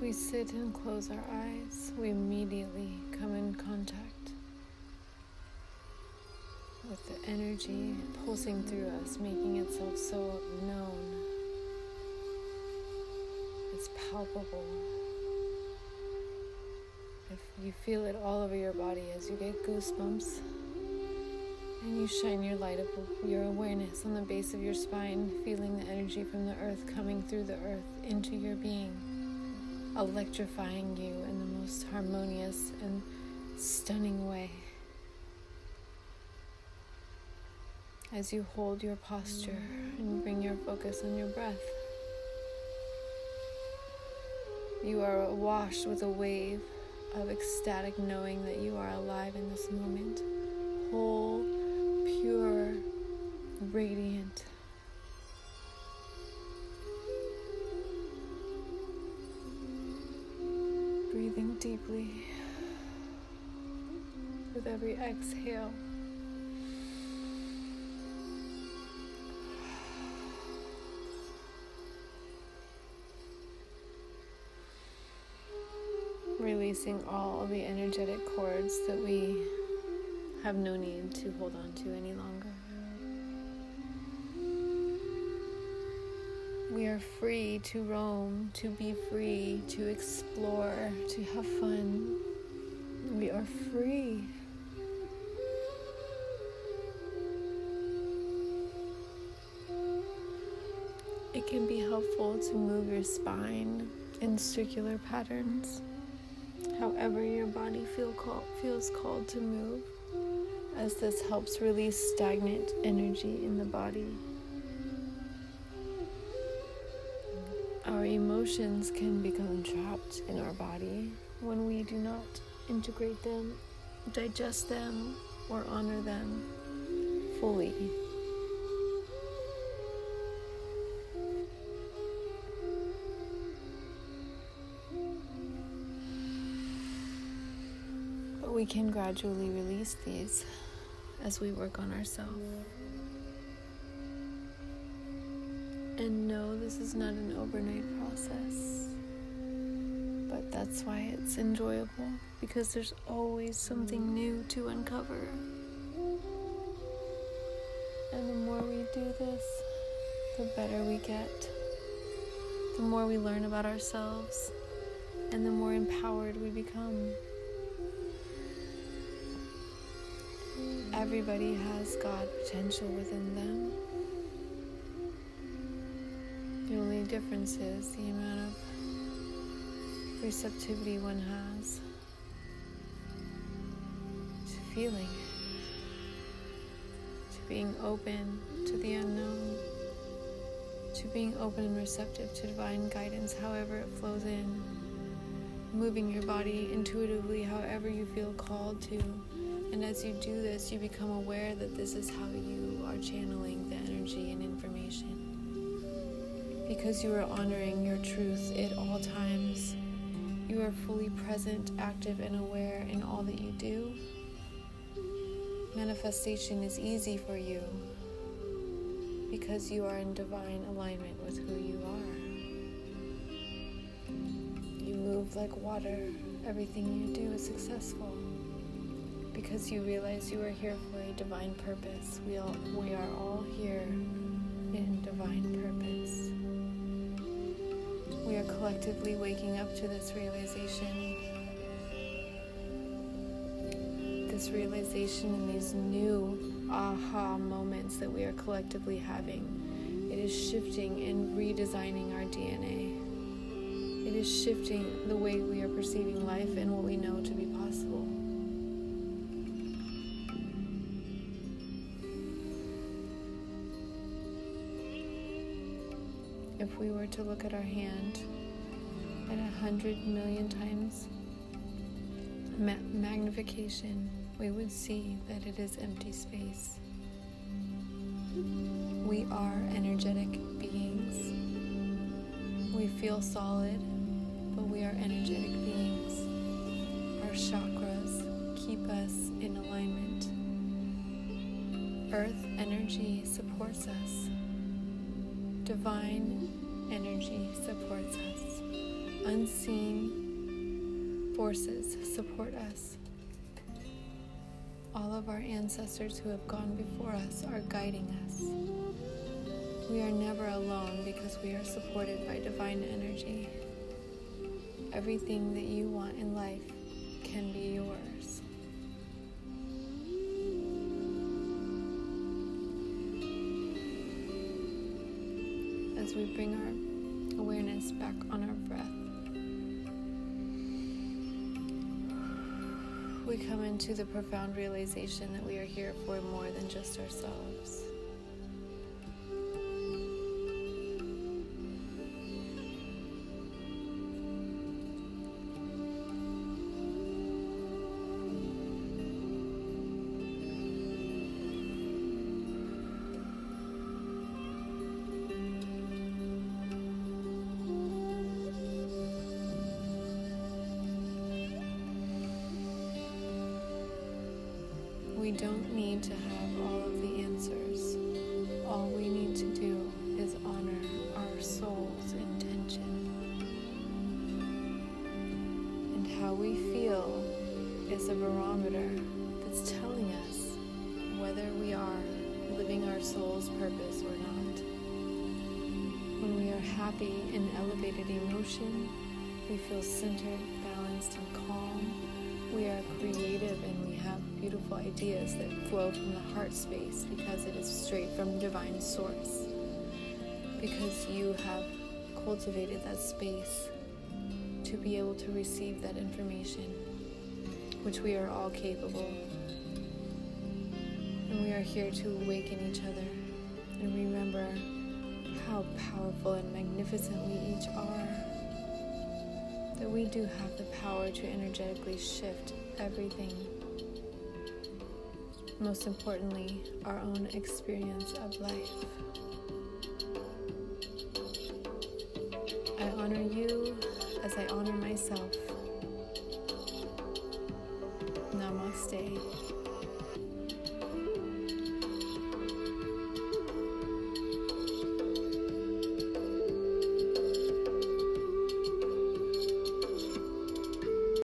We sit and close our eyes, we immediately come in contact with the energy pulsing through us, making itself so known. It's palpable. If you feel it all over your body as you get goosebumps, and you shine your light of your awareness on the base of your spine, feeling the energy from the earth coming through the earth into your being, electrifying you in the most harmonious and stunning way. As you hold your posture and bring your focus on your breath, you are washed with a wave of ecstatic knowing that you are alive in this moment, every exhale. Releasing all the energetic cords that we have no need to hold on to any longer. We are free to roam, to be free, to explore, to have fun. We are free. Can be helpful to move your spine in circular patterns, however, your body feel call, feels called to move as this helps release stagnant energy in the body. Our emotions can become trapped in our body when we do not integrate them, digest them, or honor them fully. But we can gradually release these as we work on ourselves. And no, this is not an overnight process. But that's why it's enjoyable because there's always something new to uncover. And the more we do this, the better we get. The more we learn about ourselves, and the more empowered we become. Everybody has God potential within them. The only difference is the amount of receptivity one has to feeling, to being open to the unknown, to being open and receptive to divine guidance, however it flows in, moving your body intuitively, however you feel called to. And as you do this, you become aware that this is how you are channeling the energy and information. Because you are honoring your truth at all times, you are fully present, active, and aware in all that you do. Manifestation is easy for you because you are in divine alignment with who you are. You move like water, everything you do is successful because you realize you are here for a divine purpose. We all we are all here in divine purpose. We are collectively waking up to this realization. This realization and these new aha moments that we are collectively having. It is shifting and redesigning our DNA. It is shifting the way we are perceiving life and what we know to be possible. If we were to look at our hand at a hundred million times ma- magnification, we would see that it is empty space. We are energetic beings. We feel solid, but we are energetic beings. Our chakras keep us in alignment. Earth energy supports us. Divine energy supports us. unseen forces support us. All of our ancestors who have gone before us are guiding us. We are never alone because we are supported by divine energy. Everything that you want in life can be yours. As we bring our awareness back on our breath, we come into the profound realization that we are here for more than just ourselves. Don't need to have all of the answers. All we need to do is honor our soul's intention. And how we feel is a barometer that's telling us whether we are living our soul's purpose or not. When we are happy in elevated emotion, we feel centered, balanced, and calm. We are creative and beautiful ideas that flow from the heart space because it is straight from divine source. Because you have cultivated that space to be able to receive that information, which we are all capable. And we are here to awaken each other and remember how powerful and magnificent we each are. That we do have the power to energetically shift everything most importantly, our own experience of life. I honor you as I honor myself. Namaste.